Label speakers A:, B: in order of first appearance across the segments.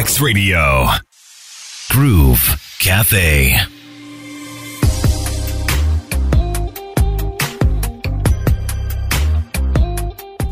A: RX Radio. Groove Cafe.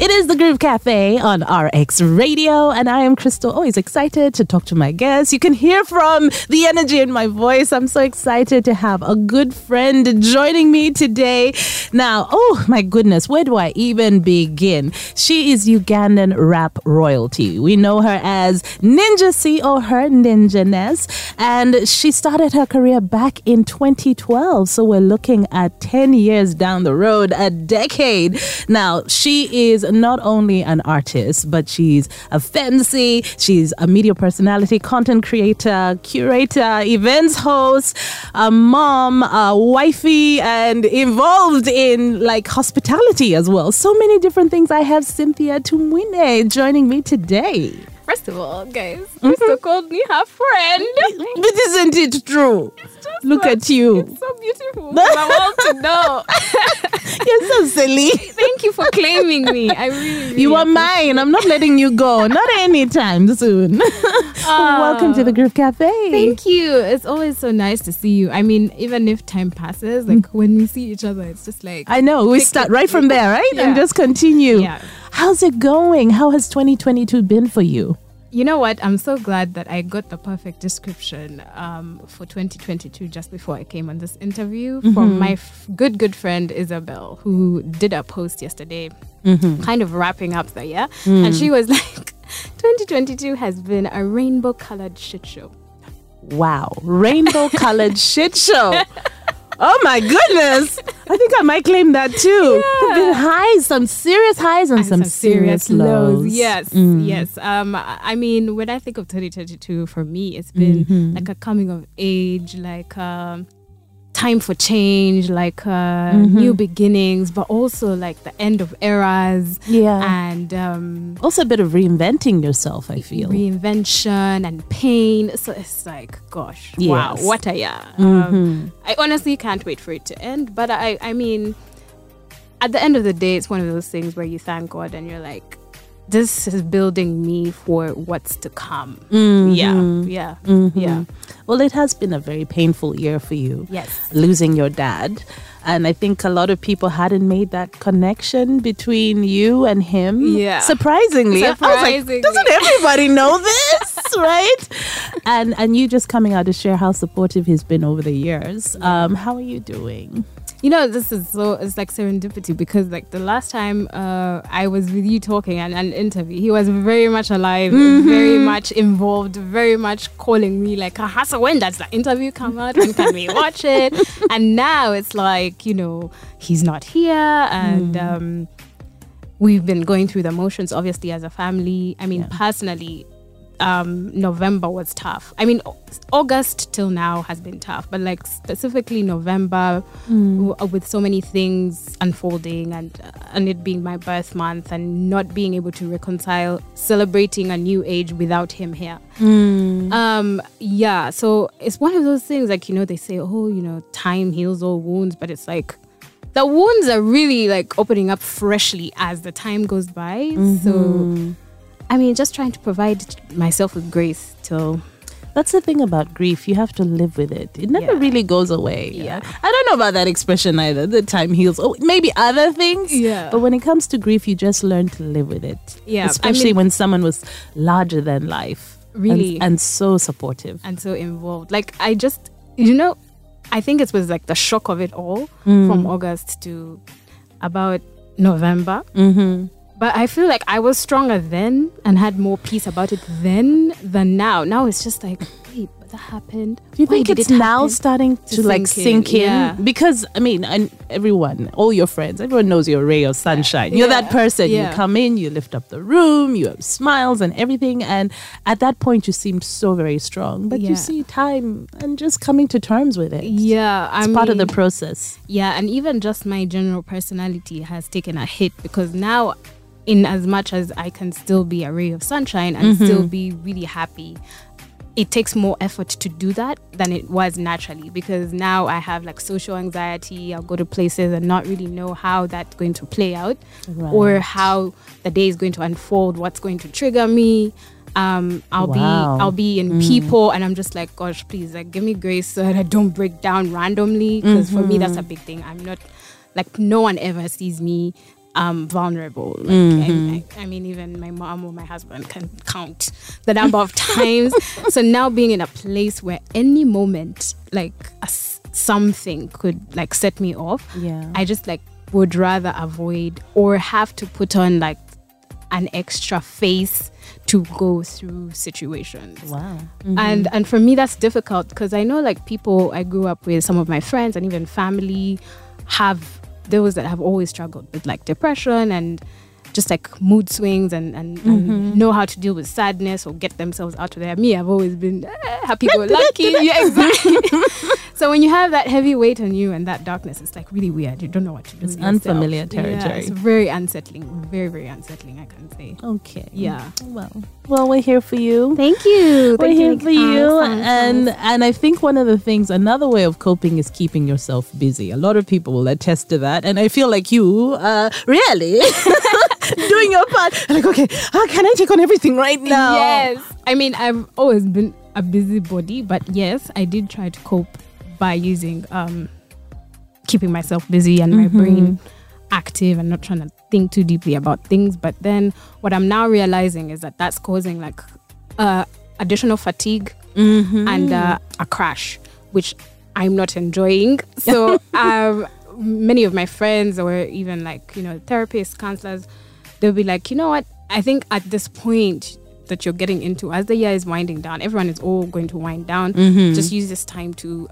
B: It is the Groove Cafe on RX Radio, and I am Crystal. Always excited to talk to my guests. You can hear from the energy in my voice. I'm so excited to have a good friend joining me today. Now, oh my goodness, where do I even begin? She is Ugandan rap royalty. We know her as Ninja C or her Ninja Ness, and she started her career back in 2012. So we're looking at 10 years down the road, a decade. Now, she is not only an artist, but she's a fancy, she's a media personality, content creator, curator, events host, a mom, a wifey, and involved in like hospitality as well. So many different things. I have Cynthia Tumwine joining me today.
C: First of all, guys, mm-hmm. Crystal called me her friend.
B: But isn't it true? Look
C: like-
B: at you.
C: It's so beautiful. I want to know.
B: You're so silly.
C: Thank you for claiming me. I really, really
B: You are mine. I'm not letting you go. Not anytime soon. Welcome to the Groove Cafe.
C: Thank you. It's always so nice to see you. I mean, even if time passes, like mm. when we see each other, it's just like
B: I know. We start right from there, right? And just continue.
C: Yeah.
B: How's it going? How has 2022 been for you?
C: You know what? I'm so glad that I got the perfect description um, for 2022 just before I came on this interview from mm-hmm. my f- good, good friend Isabel, who did a post yesterday, mm-hmm. kind of wrapping up the year. Mm. And she was like, 2022 has been a rainbow colored shit show.
B: Wow. Rainbow colored shit show. Oh my goodness. I think I might claim that too. There've been highs, some serious highs and,
C: and
B: some, serious, lows. Mm.
C: Yes, yes. Um, I I mean, when I think of 2022, for me, it's been
B: Mm-hmm.
C: like a coming of age, like um, time for change, like uh,
B: Mm-hmm.
C: new beginnings, but also like the end of eras
B: Yeah.
C: and um,
B: Also a bit of reinventing yourself, I feel.
C: reinvention and pain. So it's like, gosh, wow, what a year.
B: Mm-hmm.
C: Um, I honestly can't wait for it to end. But I, I mean, at the end of the day, it's one of those things where you thank God and you're like, this is building me for what's to come.
B: Mm-hmm.
C: Yeah, yeah, yeah.
B: Well, it has been a very painful year for you.
C: Yes.
B: Losing your dad. And I think a lot of people hadn't made that connection between you and him.
C: Yeah.
B: Surprisingly. Was like,
C: Surprisingly.
B: doesn't everybody know this? right? And and you just coming out to share how supportive he's been over the years. Um, how are you doing?
C: You know, this is so, it's like serendipity because, like, the last time uh, I was with you talking and an interview, he was very much alive, very much involved, very much calling me, like, "Ah, so when does the interview come out? When can we watch it? and now it's like, you know, he's not here and, um, we've been going through the motions obviously as a family i mean personally um november was tough. I mean august till now has been tough but like specifically november w- uh, with so many things unfolding and uh, and it being my birth month and not being able to reconcile celebrating a new age without him here. Um yeah so it's one of those things like you know they say oh you know time heals all wounds but it's like the wounds are really like opening up freshly as the time goes by. So, I mean, just trying to provide myself with grace till
B: That's the thing about grief. You have to live with it. It never
C: Yeah.
B: really goes away.
C: Yeah.
B: I don't know about that expression either. The time heals. Oh, maybe other things.
C: Yeah.
B: But when it comes to grief, you just learn to live with it.
C: Yeah, I
B: Especially
C: mean-
B: when someone was larger than life.
C: Really?
B: And, so supportive.
C: and so involved. Like I just, you know, I think it was like the shock of it all from August to about November.
B: Mm-hmm.
C: But I feel like I was stronger then and had more peace about it then than now. Now it's just like, wait, but that happened.
B: Do you
C: Why
B: think it's
C: it
B: now starting to,
C: To
B: like
C: sink in,
B: sink in?
C: yeah.
B: Because I mean, and everyone, all your friends, everyone knows you're a ray of sunshine. You're that person.
C: Yeah.
B: You come in, you lift up the room, you have smiles and everything. And at that point, you seemed so very strong. But you see time and just coming to terms with it.
C: Yeah, I
B: it's part of the process.
C: Yeah, and even just my general personality has taken a hit because now, in as much as I can still be a ray of sunshine and mm-hmm. still be really happy, it takes more effort to do that than it was naturally because now I have like social anxiety. I'll go to places and not really know how that's going to play out or how the day is going to unfold, what's going to trigger me. Um, I'll
B: Wow.
C: be I'll be in mm. people, and I'm just like, gosh, please, like, give me grace so that I don't break down randomly. Because for me, that's mm-hmm. a big thing. I'm not like no one ever sees me um vulnerable. Like, I, I, I mean, even my mom or my husband can count the number of times. so now being in a place where any moment, like a something could like set me off.
B: Yeah.
C: I just like would rather avoid or have to put on like an extra face to go through situations.
B: Wow.
C: And and for me that's difficult because I know like people I grew up with, some of my friends and even family have those that have always struggled with like depression and just like mood swings and, and, and know how to deal with sadness or get themselves out of there. Me, I've always been eh, happy go lucky. yeah, exactly. so when you have that heavy weight on you and that darkness, it's like really weird. You don't know what to do. yourself.
B: unfamiliar
C: Yeah,
B: territory.
C: it's very unsettling. Very, very unsettling, I can say.
B: Okay.
C: Yeah.
B: Well, well, we're here for you.
C: Thank you.
B: We're here for you, and and I think one of the things, another way of coping is keeping yourself busy. A lot of people will attest to that, and I feel like you, uh, really doing your part. Like, okay, how can I take on everything right now?
C: Yes. I mean, I've always been a busybody, but yes, I did try to cope by using um, keeping myself busy and my brain active and not trying to think too deeply about things. But then what I'm now realizing is that that's causing like uh, additional fatigue and uh, a crash, which I'm not enjoying. So um, many of my friends or even like, you know, therapists, counselors, they'll be like, you know what? I think at this point that you're getting into, as the year is winding down, everyone is all going to wind down. Mm-hmm. Just use this time to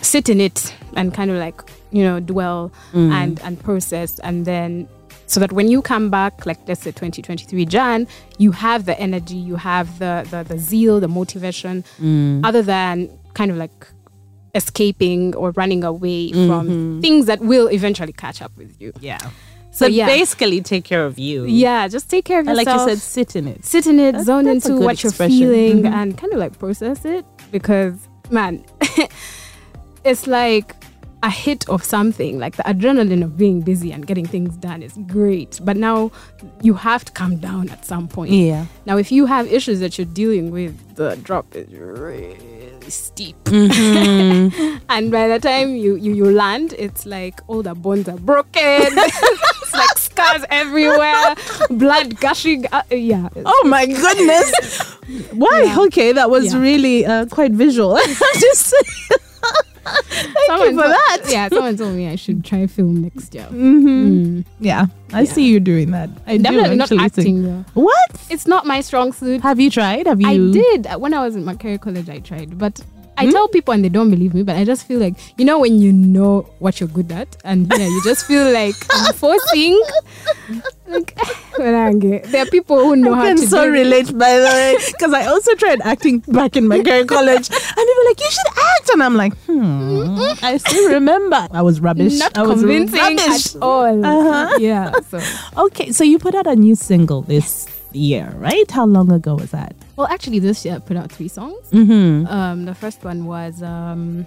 C: sit in it and kind of like, you know, dwell mm. and, and process. And then so that when you come back, like let's say 2023 Jan, you have the energy, you have the, the, the zeal, the motivation, mm. other than kind of like escaping or running away from mm-hmm. things that will eventually catch up with you.
B: Yeah.
C: So
B: So
C: yeah.
B: basically, take care of you.
C: Yeah, just take care of
B: And
C: yourself.
B: like you said, sit in it.
C: sit in it,
B: That's-
C: zone
B: that's
C: into what you're
B: expression.
C: feeling,
B: Mhm.
C: and kind of like process it because, man, it's like a hit of something. Like the adrenaline of being busy and getting things done is great, but now you have to come down at some point.
B: Yeah.
C: Now, if you have issues that you're dealing with, the drop is really steep.
B: Mm-hmm.
C: and by the time you, you, you land, it's like all the bones are broken. it's like scars everywhere, blood gushing. Uh, yeah.
B: Oh my goodness! Why?
C: Yeah.
B: Okay, that was
C: Yeah.
B: really uh, quite visual. Just Thank you for
C: told-
B: that.
C: Yeah, someone told me I should try film next year.
B: Mm-hmm. Yeah, I
C: Yeah.
B: see you doing that. I do
C: Definitely not acting. though.
B: What?
C: It's not my strong suit.
B: Have you tried? Have you?
C: I did when I was in Makerere College. I tried, but I
B: Hmm?
C: tell people and they don't believe me. But I just feel like you know when you know what you're good at, and yeah, you just feel like I'm forcing. Like, when I get- there are people who know
B: I
C: how
B: can
C: to
B: so
C: do it.
B: relate, by the way, because I also tried acting back in my career college, and they were like, "You should act," and I'm like, "Hmm." I still remember I was rubbish.
C: Not
B: I was
C: convincing
B: rubbish.
C: at all.
B: Uh-huh.
C: Yeah. So
B: Okay, so you put out a new single this year, right? How long ago was that?
C: Well, actually, this year I put out three songs.
B: Mm-hmm.
C: Um, the first one was um,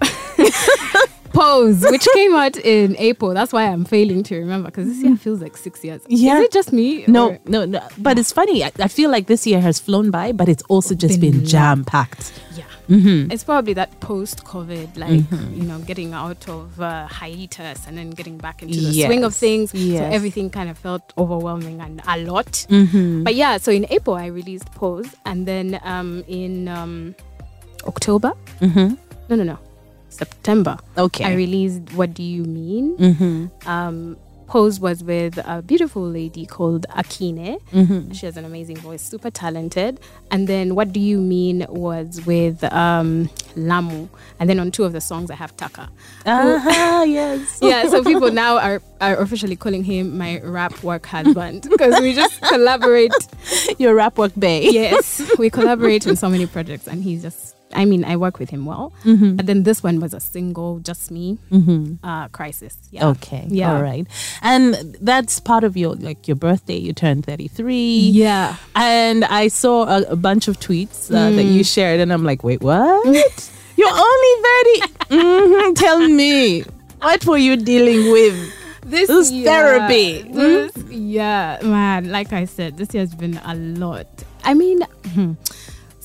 C: Pose, which came out in April. That's why I'm failing to remember because this year feels like six years.
B: Yeah.
C: Is it just me?
B: No,
C: or-
B: no, no. But it's funny. I, I feel like this year has flown by, but it's also just
C: Been
B: been jam packed.
C: Yeah.
B: Mm-hmm.
C: It's probably that post COVID, like, you know, getting out of uh, hiatus and then getting back into the swing of
B: Yes,
C: things. So everything kind of felt overwhelming and a lot.
B: Mm-hmm.
C: But yeah, so in April, I released Pose. And then um, in um, October,
B: Mm-hmm.
C: no, no, no, September,
B: Okay.
C: I released What Do You Mean?
B: mm-hmm.
C: Um, Pose was with a beautiful lady called Akine.
B: Mm-hmm.
C: She has an amazing voice, super talented. And then What Do You Mean was with um, Lamu. And then on two of the songs, I have Taka.
B: Uh-huh, yes.
C: Yeah, so people now are, are officially calling him my rap work husband because we just collaborate.
B: Your rap work bay.
C: Yes, we collaborate on so many projects, and he's just. I mean, I work with him well.
B: Mm-hmm.
C: And then this one was a single, just me,
B: Mm-hmm.
C: uh, crisis. Yeah.
B: Okay.
C: Yeah.
B: All right. And that's part of your like your birthday. You turned 33.
C: Yeah.
B: And I saw a, a bunch of tweets uh, that
C: Mm.
B: you shared, and I'm like, wait, what? You're only 30. Mhm, Tell me, what were you dealing with?
C: this
B: This
C: year-
B: therapy.
C: This, yeah, man. Like I said, this year has been a lot. I mean, hmm.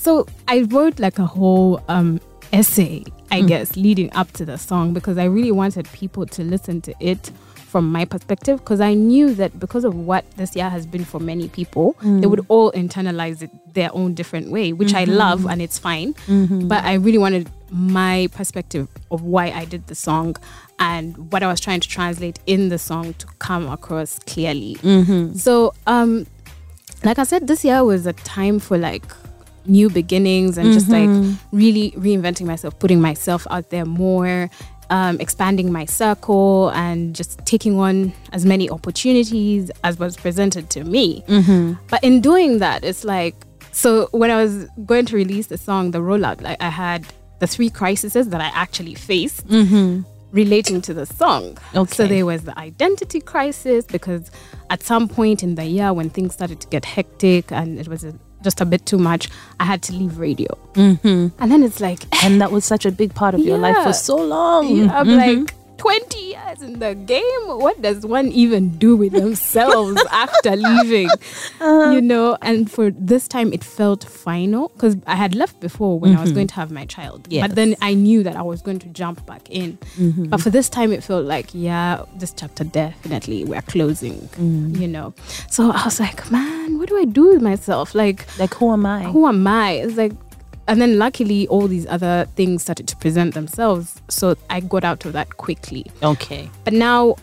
C: So I wrote like a whole um, essay, I hmm. guess, leading up to the song because I really wanted people to listen to it from my perspective because I knew that because of what this year has been for many people, they hmm. would all internalize it their own different way, which I mm-hmm. love and it's fine. Mm-hmm. But I really wanted my perspective of why I did the song and what I was trying to translate in the song to come across clearly. Mm-hmm. So, um, like I said, this year was a time for like new beginnings and just like mm-hmm. really reinventing myself, putting myself out there more, um, expanding my circle, and just taking on as many opportunities as was presented to me. Mm-hmm. But in doing that, it's like so when I was going to release the song, the rollout, like I had the three crises that I actually faced mm-hmm. relating to the song.
B: Okay.
C: So there was the identity crisis because at some point in the year when things started to get hectic and it was a, just a bit too much, I had to leave radio. Mm-hmm. And then it's like,
B: And that was such a big part of your life for so long.
C: yeah, I'm like 20 years in the game. What does one even do with themselves after leaving? Uh-huh. You know, and for this time it felt final because I had left before when I was mm-hmm. going to have my child.
B: Yes.
C: But then I knew that I was going to jump back in. Mm-hmm. But for this time it felt like, yeah, this chapter definitely we're closing, mm-hmm. you know. So I was like, man, what do I do with myself? Like,
B: Like, who am I?
C: who am I? It's like, and then luckily all these other things started to present themselves. So I got out of that quickly.
B: Okay.
C: But now,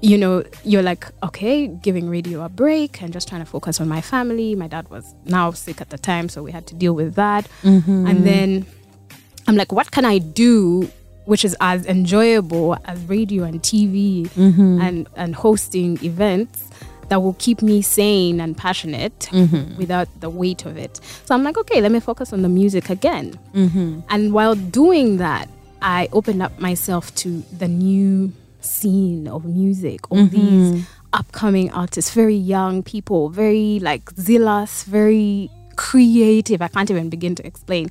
C: you know, you're like, okay, giving radio a break and just trying to focus on my family. My dad was now sick at the time, so we had to deal with that. Mm-hmm. And then I'm like, what can I do which is as enjoyable as radio and TV mm-hmm. and, and hosting events that will keep me sane and passionate mm-hmm. without the weight of it. So I'm like, okay, let me focus on the music again. Mm-hmm. And while doing that, I opened up myself to the new scene of music, all mm-hmm. these upcoming artists, very young people, very like zealous, very creative. I can't even begin to explain.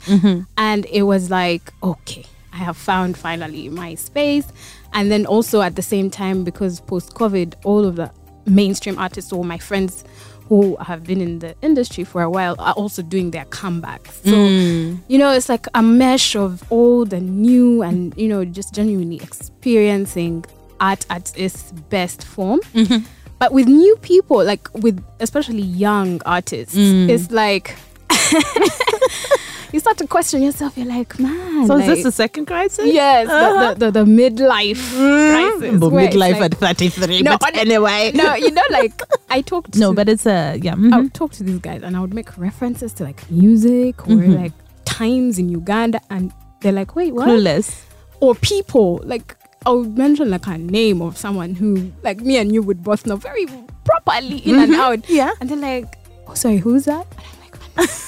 C: And it was like, okay, I have found finally my space. And then also at the same time, because post COVID, all of the mainstream artists or my friends who have been in the industry for a while are also doing their comebacks. So, mm. you know, it's like a mesh of old and new and, you know, just genuinely experiencing art at its best form. Mm-hmm. But with new people, like with especially young artists, mm. it's like you start to question yourself. You're like, man.
B: So is this the second crisis?
C: Yes, the, the, the, the midlife crisis.
B: But midlife
C: like-
B: at 33.
C: No,
B: but anyway.
C: no, you know, like I talked.
B: No, but it's a, yeah.
C: I
B: mhm.
C: would talk to these guys and I would make references to like music or
B: Mm-hmm.
C: like times in Uganda, and they're like, wait, what?
B: Clueless.
C: Or people like I would mention like a name of someone who like me and you would both know very properly in and out.
B: Mm-hmm. Yeah.
C: and they're like, oh, sorry, who's that? And I'm like,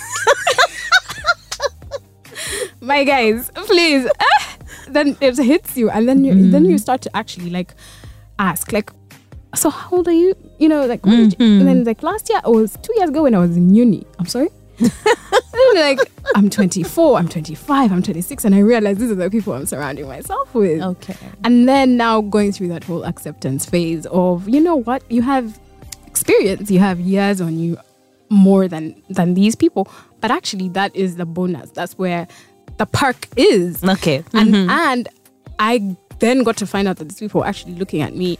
C: my guys, please. Then it hits you, and then you then
B: Mm.
C: you start to actually like ask, like, so how old are you? You know, like, did you-" and then like last year, or was two years ago when I was in uni. I'm sorry. Like, I'm 24, I'm 25, I'm 26, and I realize these are the people I'm surrounding myself with.
B: Okay.
C: And then now going through that whole acceptance phase of, you know what, you have experience, you have years on you more than than these people. But actually that is the bonus. That's where the park is.
B: Okay.
C: And
B: Mhm.
C: and I then got to find out that these people were actually looking at me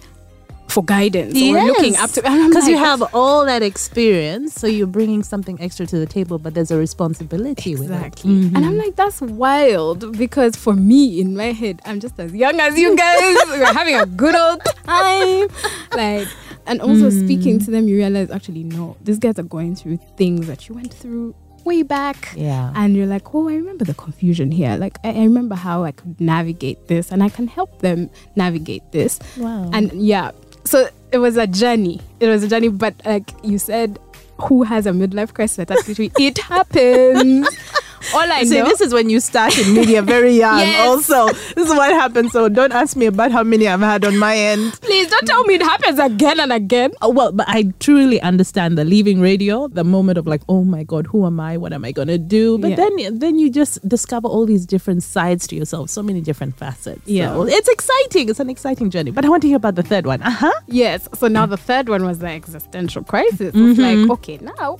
C: for guidance or looking up to
B: because you have all that experience, so you're bringing something extra to the table, but there's a responsibility.
C: Exactly. And I'm like, that's wild because for me in my head, I'm just as young as you guys. We're having a good old time. Like, and also speaking to them, you realize actually, no, these guys are going through things that you went through way back.
B: Yeah.
C: And you're like, oh, I remember the confusion here. Like, I, I remember how I could navigate this and I can help them navigate this.
B: Wow.
C: And yeah, so it was a journey. It was a journey, but like you said, who has a midlife crisis at 33? it happens. all I
B: See,
C: know.
B: this is when you start in media very young.
C: Yes.
B: Also, this is what happens. So don't ask me about how many I've had on my end.
C: Please don't tell me it happens again and again.
B: Oh, well, but I truly understand the leaving radio, the moment of like, oh my god, who am I? What am I gonna do? But
C: Yeah.
B: then, then you just discover all these different sides to yourself, so many different facets.
C: Yeah.
B: so it's exciting. It's an exciting journey. But I want to hear about the third one. Uh huh.
C: Yes. So now the third one was the existential crisis. It's like, okay, now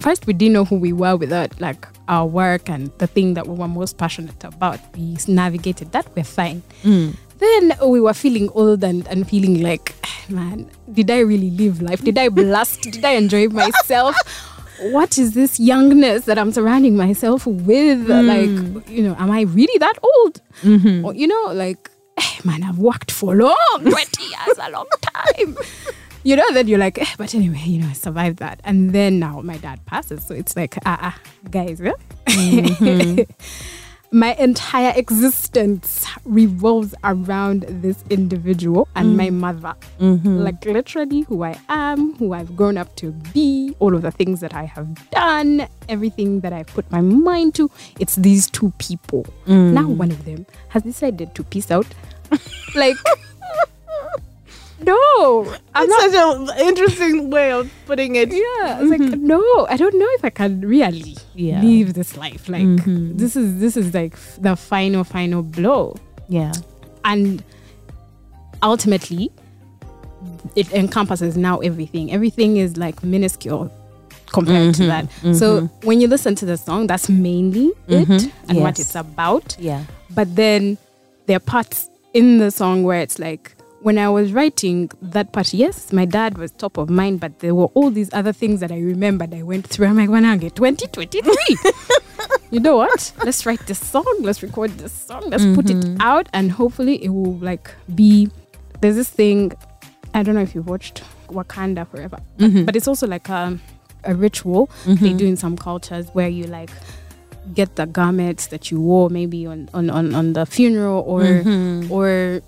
C: first we didn't know who we were without like our work and the thing that we were most passionate about. We navigated that, we're fine. Mm. Then we were feeling old and, and feeling like, ah, man, did I really live life? Did I blast? did I enjoy myself? What is this youngness that I'm surrounding myself with? Mm. Like, you know, am I really that old? Mm-hmm. Or, you know, like, eh, man, I've worked for long, 20 years, a long time. You know, then you're like, eh, but anyway, you know, I survived that. And then now my dad passes. So it's like, ah, ah guys, yeah? my entire existence revolves around this individual and my mother. Like literally who I am, who I've grown up to be, all of the things that I have done, everything that I've put my mind to. It's these two people. Now one of them has decided to peace out. like no, I'm
B: That's
C: not.
B: such an interesting way of putting it.
C: Yeah, it's like mm-hmm. no, I don't know if I can really
B: Yeah.
C: live this life. Like mm-hmm. this is this is like the final final blow,
B: Yeah.
C: and ultimately, it encompasses now everything. Everything is like minuscule compared to mm-hmm. that. So when you listen to the song, that's mainly it and what it's about.
B: Yeah.
C: But then there are parts in the song where it's like, when I was writing that part, yes, my dad was top of mind, but there were all these other things that I remembered I went through. I'm like, Wanange, 2023. you know what? Let's write this song. Let's record this song. Let's put it mm-hmm. out, and hopefully it will like be. There's this thing. I don't know if you've watched Wakanda Forever, but, mm-hmm. but it's also like a, a ritual they mm-hmm. do in some cultures where you like get the garments that you wore maybe on on, on, on the funeral or or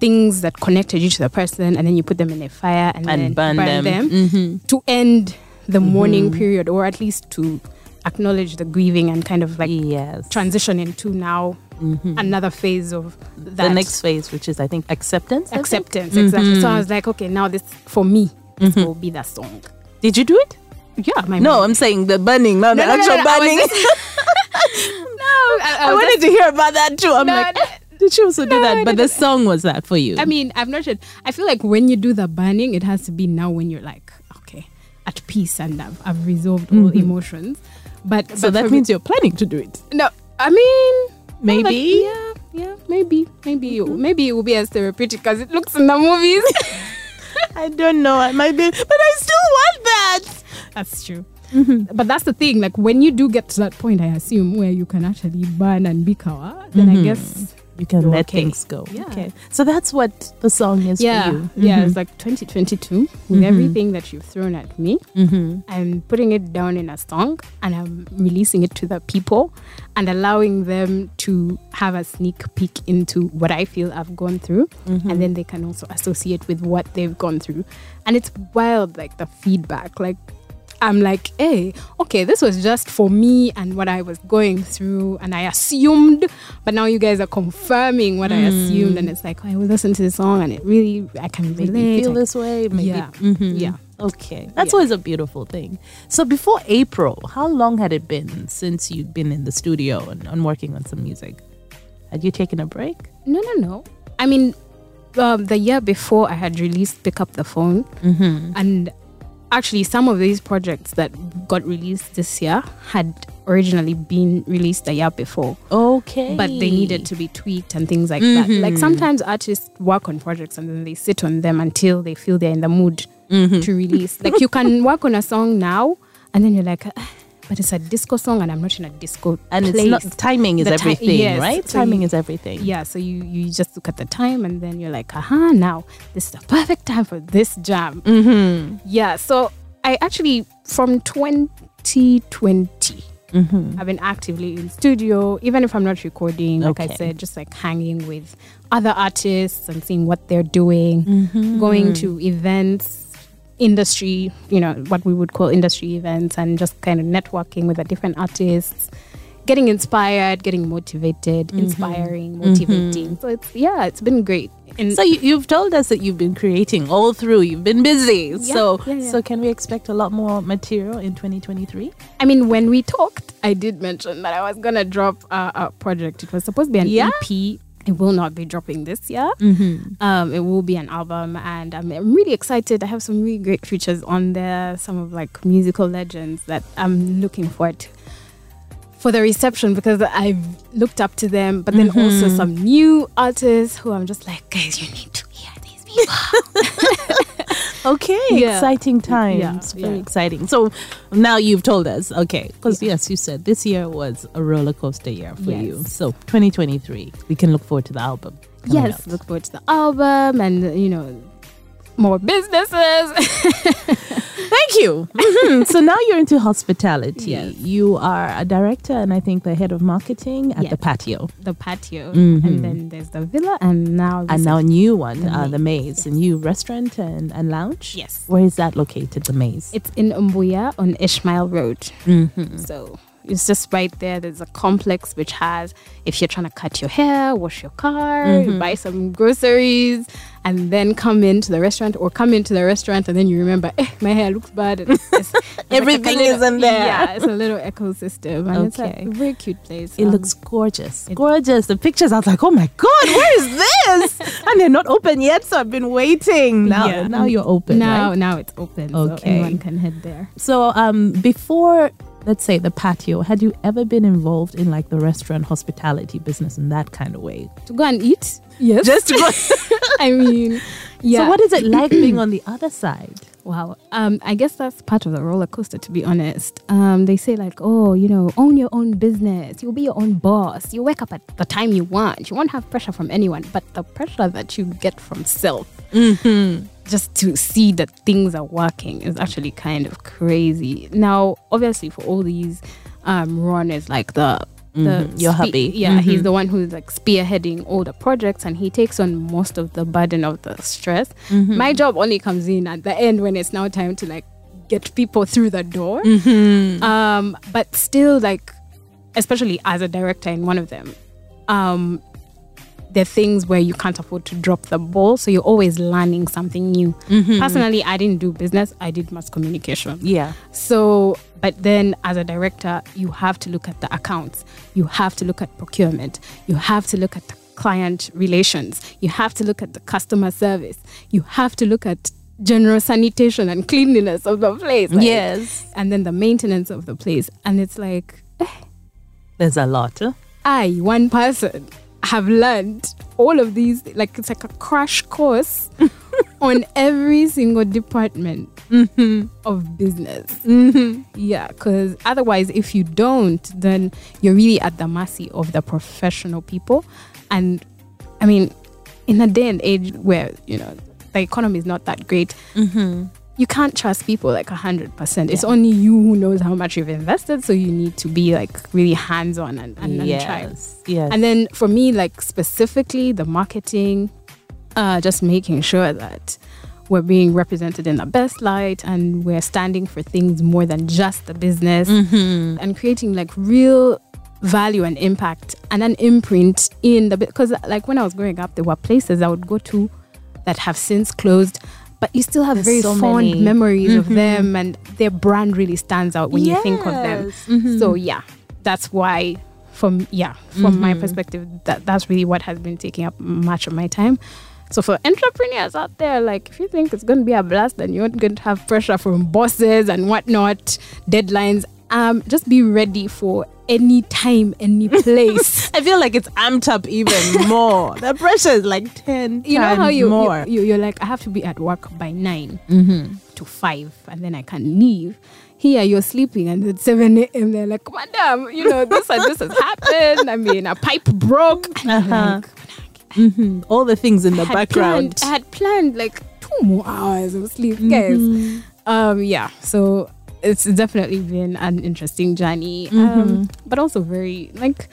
C: things that connected you to the person and then you put them in a fire and,
B: And
C: then
B: burn them. Mm-hmm.
C: to end the mm-hmm. mourning period or at least to acknowledge the grieving and kind of like
B: yes.
C: transition into now mm-hmm. another phase of that
B: the next phase, which is I think acceptance. I think?
C: acceptance exactly so i mm-hmm. was like okay now this for me this will be the song
B: Did you do it?
C: yeah my
B: No, I'm saying the burning, not
C: No,
B: the
C: no,
B: actual
C: no, no, I
B: burning.
C: no I,
B: I,
C: was
B: wanted to hear about that too. I'm like. Did she also do that?
C: I
B: But the song was that for you.
C: I mean, I've noted. I feel like when you do the burning, it has to be now when you're like, okay, at peace and I've, I've resolved all mm-hmm. emotions. But
B: so
C: but
B: that means you're planning to do it.
C: no. I mean,
B: Maybe.
C: like, yeah, yeah, maybe, maybe, mm-hmm. maybe it will be as therapeutic as it looks in the movies.
B: I don't know. I might be, but I still want that.
C: that's true. Mm-hmm. But that's the thing. Like when you do get to that point, I assume where you can actually burn and be kawa, then I guess
B: You can
C: You're
B: let
C: okay.
B: things go.
C: Yeah.
B: Okay. So that's what the song is
C: yeah,
B: for you.
C: yeah. It's mm-hmm. like 2022 with mm-hmm. everything that you've thrown at me. Mm-hmm. I'm putting it down in a song and I'm releasing it to the people and allowing them to have a sneak peek into what I feel I've gone through. And then they can also associate with what they've gone through. And it's wild, like the feedback. Like, I'm like, hey, okay, this was just for me and what I was going through, and I assumed, but now you guys are confirming what I assumed, and it's like, I will listen to the song, and it really, I can
B: Maybe
C: relate.
B: feel
C: I-
B: this way. Maybe.
C: Yeah.
B: Mhm.
C: Yeah.
B: Okay. That's
C: Yeah.
B: always a beautiful thing. So before April, how long had it been since you'd been in the studio and, and working on some music? Had you taken a break?
C: No, no, no. I mean, um, the year before I had released Pick Up the Phone, and actually, some of these projects that got released this year had originally been released a year before.
B: Okay.
C: But they needed to be tweaked and things like that. Like sometimes artists work on projects and then they sit on them until they feel they're in the mood to release. Like you can work on a song now and then you're like, "Ah, but it's a disco song and I'm not in a disco
B: And
C: place.
B: it's not timing is
C: ti-
B: everything,
C: yes.
B: right?
C: So
B: timing
C: you-
B: is everything.
C: Yeah, so you you just look at the time and then you're like, aha, now this is the perfect time for this jam.
B: Mm-hmm.
C: Yeah, so I actually from 2020 I've been actively in studio, even if I'm not recording. Like I said, just like hanging with other artists and seeing what they're doing,
B: Mm-hmm.
C: going to events, industry, you know, what we would call industry events, and just kind of networking with the different artists. getting inspired, getting motivated, mm-hmm. inspiring, motivating. Mm-hmm. So it's yeah, it's been great. And
B: So you, you've told us that you've been creating all through. You've been busy. so
C: yeah, yeah.
B: so can we expect a lot more material in 2023?
C: I mean, when we talked, I did mention that I was gonna drop a, a project. It was supposed to be an
B: Yeah.
C: EP. It will not be dropping this year.
B: Mm-hmm.
C: Um, it will be an album, and I'm, I'm really excited. I have some really great features on there. Some of like musical legends that I'm looking forward to for the reception because I've looked up to them, but then also some new artists who I'm just like, guys, you need to hear
B: Okay,
C: Yeah.
B: exciting times.
C: Yeah,
B: Very
C: yeah.
B: exciting. So now you've told us, okay, because yes, you said this year was a roller coaster year for
C: Yes.
B: you. So 2023, we can look forward to the album.
C: yes,
B: out.
C: look forward to the album and you know more businesses.
B: Thank you. Mhm. so now you're into hospitality.
C: Yes.
B: You are a director and I think the head of marketing at
C: Yes.
B: the patio.
C: the patio,
B: Mhm.
C: and then there's the villa, and now
B: And now a new one,
C: The
B: uh, the
C: Maze,
B: Maze, a new restaurant and, and lounge.
C: Yes.
B: Where is that located, the Maze?
C: it's in Mbuya on Ishmael Road.
B: Mhm.
C: So it's just right there. There's a complex which has, if you're trying to cut your hair, wash your car,
B: Mm-hmm.
C: buy some groceries, and then come into the restaurant, or come into the restaurant and then you remember, eh, my hair looks bad. And it's- it's like
B: Everything
C: little-
B: is in there.
C: Yeah, it's a little ecosystem, and it's
B: Okay.
C: a very cute place.
B: It
C: Um,
B: looks gorgeous.
C: it-
B: gorgeous. The pictures, I was like, oh my God, where is this? and they're not open yet, so I've been waiting. Now,
C: Yeah.
B: now you're open.
C: now.
B: right?
C: Now it's open,
B: Okay.
C: so anyone can head there.
B: So, um, before, let's say, the patio, had you ever been involved in like the restaurant hospitality business in that kind of way?
C: To go and eat, yes.
B: Just to go.
C: I mean, yeah.
B: So, what is it like being on the other side?
C: Wow. Um, I guess that's part of the roller coaster, to be honest. Um, they say, like, oh, you know, own your own business. You'll be your own boss. You wake up at the time you want. You won't have pressure from anyone. But the pressure that you get from self, just to see that things are working, is actually kind of crazy. Now, obviously, for all these, um, Ron is like the the
B: Mhm, your hubby.
C: Yeah, he's
B: Mhm.
C: the one who's like spearheading all the projects, and he takes on most of the burden of the stress.
B: Mm-hmm.
C: My job only comes in at the end when it's now time to like get people through the door.
B: Mm-hmm.
C: Um, but still, like, especially as a director in one of them, um, there are things where you can't afford to drop the ball, so you're always learning something new.
B: Mm-hmm.
C: Personally, I didn't do business; I did mass communication.
B: Yeah.
C: So, but then as a director, you have to look at the accounts, you have to look at procurement, you have to look at the client relations, you have to look at the customer service, you have to look at general sanitation and cleanliness of the place. like-
B: Yes.
C: And then the maintenance of the place. And it's like,
B: There's a lot. Huh?
C: I, one person, have learned all of these, like it's like a crash course on every single department mm-hmm. of business. Mm-hmm. Yeah, because otherwise, if you don't, then you're really at the mercy of the professional people. And I mean, in a day and age where, you know, the economy is not that great, mm-hmm. You can't trust people like 100%. It's only you who knows how much you've invested. So you need to be like really hands on and, and, and try.
B: yes. Yes.
C: And then for me, like specifically the marketing, uh, just making sure that we're being represented in the best light and we're standing for things more than just the business and creating like real value and impact and an imprint in the because like when I was growing up, there were places I would go to that have since closed. But you still have
B: There's
C: very
B: so
C: fond
B: many.
C: memories of them, and their brand really stands out when you think of them.
B: Yes. Mhm.
C: So yeah, that's why from yeah, from my
B: Mm-hmm.
C: perspective, that that's really what has been taking up much of my time. So for entrepreneurs out there, like if you think it's going to be a blast and you're not going to have pressure from bosses and whatnot, deadlines, um, just be ready for any time, any place.
B: I feel like it's amped up even more. the pressure is like 10
C: you know how you,
B: more.
C: you, you are like, I have to be at work by 9
B: mm-hmm.
C: to five, and then I can leave. Here you're sleeping, and it's seven a.m. They're like, "Madam, you know this and this has happened. I mean, a pipe broke."
B: Uh-huh.
C: like,
B: Mm-hmm. All the things in the
C: I
B: background.
C: Planned, I had planned like two more hours of sleep,
B: Mm-hmm.
C: guys. Um, yeah. So it's definitely been an interesting journey,
B: Mm-hmm.
C: um, but also very like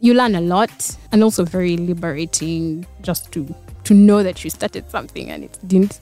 C: you learn a lot, and also very liberating just to to know that you started something and it didn't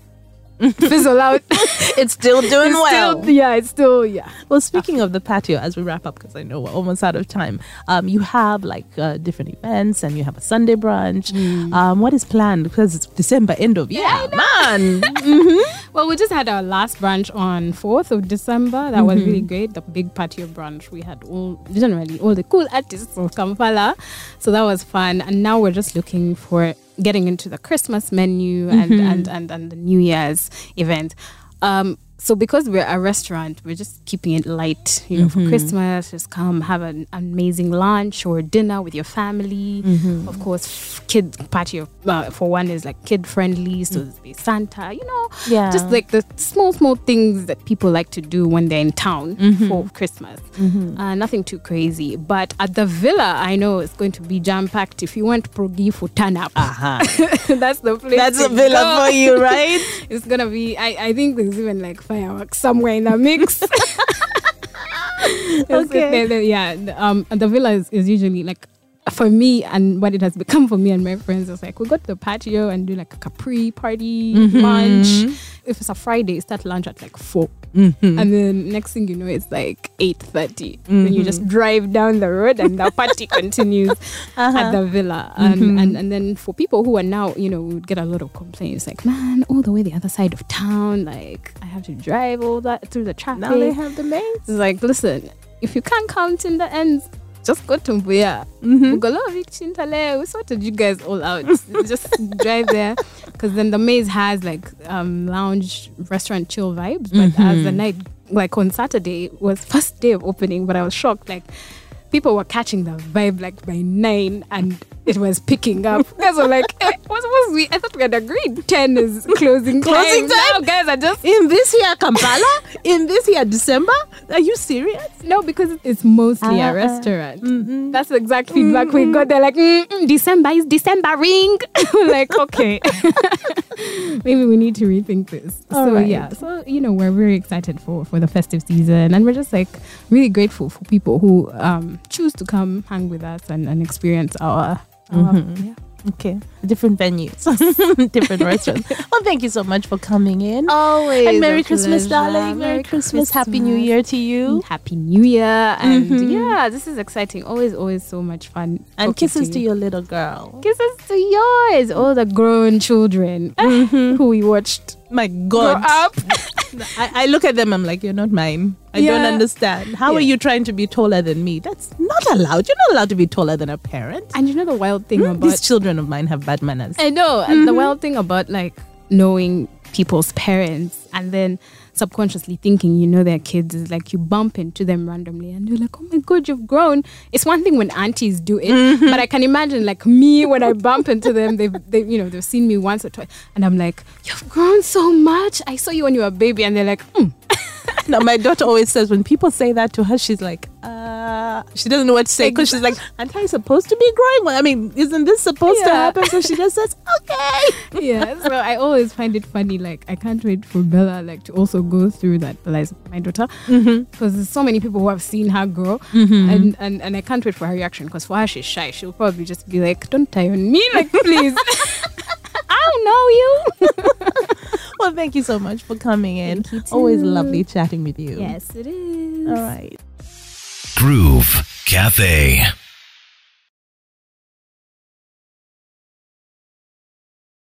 C: fizzle out.
B: It's still doing
C: It's
B: well.
C: still, yeah, it's still yeah.
B: Well, speaking of the patio, as we wrap up, because I know we're almost out of time, um, you have like uh, different events and you have a Sunday brunch. Um, what is planned? Because it's December, end of year. man.
C: Well, we just had our last brunch on 4th of December. That was really great. The big patio brunch. We had all, generally, all the cool artists from Kampala. So that was fun. And now we're just looking for getting into the Christmas menu and, and, and, and the New Year's event. Um, so because we're a restaurant, we're just keeping it light, you know, for Christmas. Just come have an amazing lunch or dinner with your family. Of course, kid patio uh, for one is like kid friendly, so there's be Santa, you know,
B: Yeah.
C: just like the small small things that people like to do when they're in town for Christmas. Uh, nothing too crazy, but at the villa, I know it's going to be jam packed. If you want progi for turn up,
B: Uh-huh.
C: that's the place.
B: That's a villa
C: go.
B: for you, right?
C: It's gonna be. I, I think there's even like fireworks somewhere in the mix.
B: Okay.
C: yeah. the, Um, the villa is, is usually like for me and what it has become for me and my friends is like we go to the patio and do like a capri party mm-hmm. lunch. If it's a Friday, start lunch at like 4 mm-hmm. and then next thing you know, it's like eight thirty. Then you just mm-hmm. drive down the road and the party continues uh-huh. at the villa. And, and and then for people who are now, you know, would get a lot of complaints like, man, all the way the other side of town, like I have to drive all that through the traffic.
B: now they have the.
C: It's like, listen, if you can't count in the ends, just go to Mbuya.
B: Mm-hmm.
C: Bugolobi, Kitintale, we sorted you guys all out. just drive there. Because then the maze has like um, lounge, restaurant, chill vibes. But
B: Mm-hmm.
C: as the night, like on Saturday, was first day of opening, but I was shocked. Like, people were catching the vibe like by nine and it was picking up. guys were like, eh, what was we? I thought we had agreed 10 is closing time.
B: Closing time?
C: Now guys are just,
B: In this year, Kampala? In this year, December? Are you serious?
C: no, because it's mostly
B: Ah, ah.
C: a restaurant. That's the exact feedback we got. They're like, December is December ring. Like, okay. Maybe we need to rethink this.
B: All
C: so
B: right.
C: yeah, so you know, we're very excited for for the festive season, and we're just like really grateful for people who um, choose to come hang with us and, and experience our. our yeah.
B: Okay. Different venues, different restaurants. Well, thank you so much for coming in.
C: Always.
B: and Merry Christmas,
C: pleasure.
B: darling. Merry, Christmas. Happy New Year to you.
C: Happy New Year. And
B: Mhm.
C: yeah, this is exciting. Always, always so much fun.
B: And kisses to
C: you.
B: your little girl.
C: Kisses to yours, all the grown children who we watched
B: My
C: grow
B: God.
C: up.
B: I, I look at them, I'm like, you're not mine. I don't understand. How are you trying to be taller than me? That's not allowed. You're not allowed to be taller than a parent.
C: And you know the wild thing
B: Mm,
C: about
B: These children of mine have bad manners.
C: I know, and the wild thing about like knowing people's parents and then subconsciously thinking you know their kids is like you bump into them randomly and you're like, oh my god, you've grown. It's one thing when aunties do it, but I can imagine like me when I bump into them, they've they you know they've seen me once or twice, and I'm like, you've grown so much. I saw you when you were a baby, and they're like, mm.
B: now, my daughter always says when people say that to her, she's like, uh, she doesn't know what to say because she's like, aren't I supposed to be growing? Well, I mean, isn't this supposed to happen? So she just says, okay.
C: yeah so i always find it funny like i can't wait for bella like to also go through that bella is my daughter because there's so many people who have seen her grow and, and and i can't wait for her reaction because for her she's shy she'll probably just be like don't tie on me like please i don't know you
B: Well, thank you so much for coming in.
C: Thank you too.
B: Always lovely chatting with you.
C: yes it is
B: All right.
A: Groove Cafe.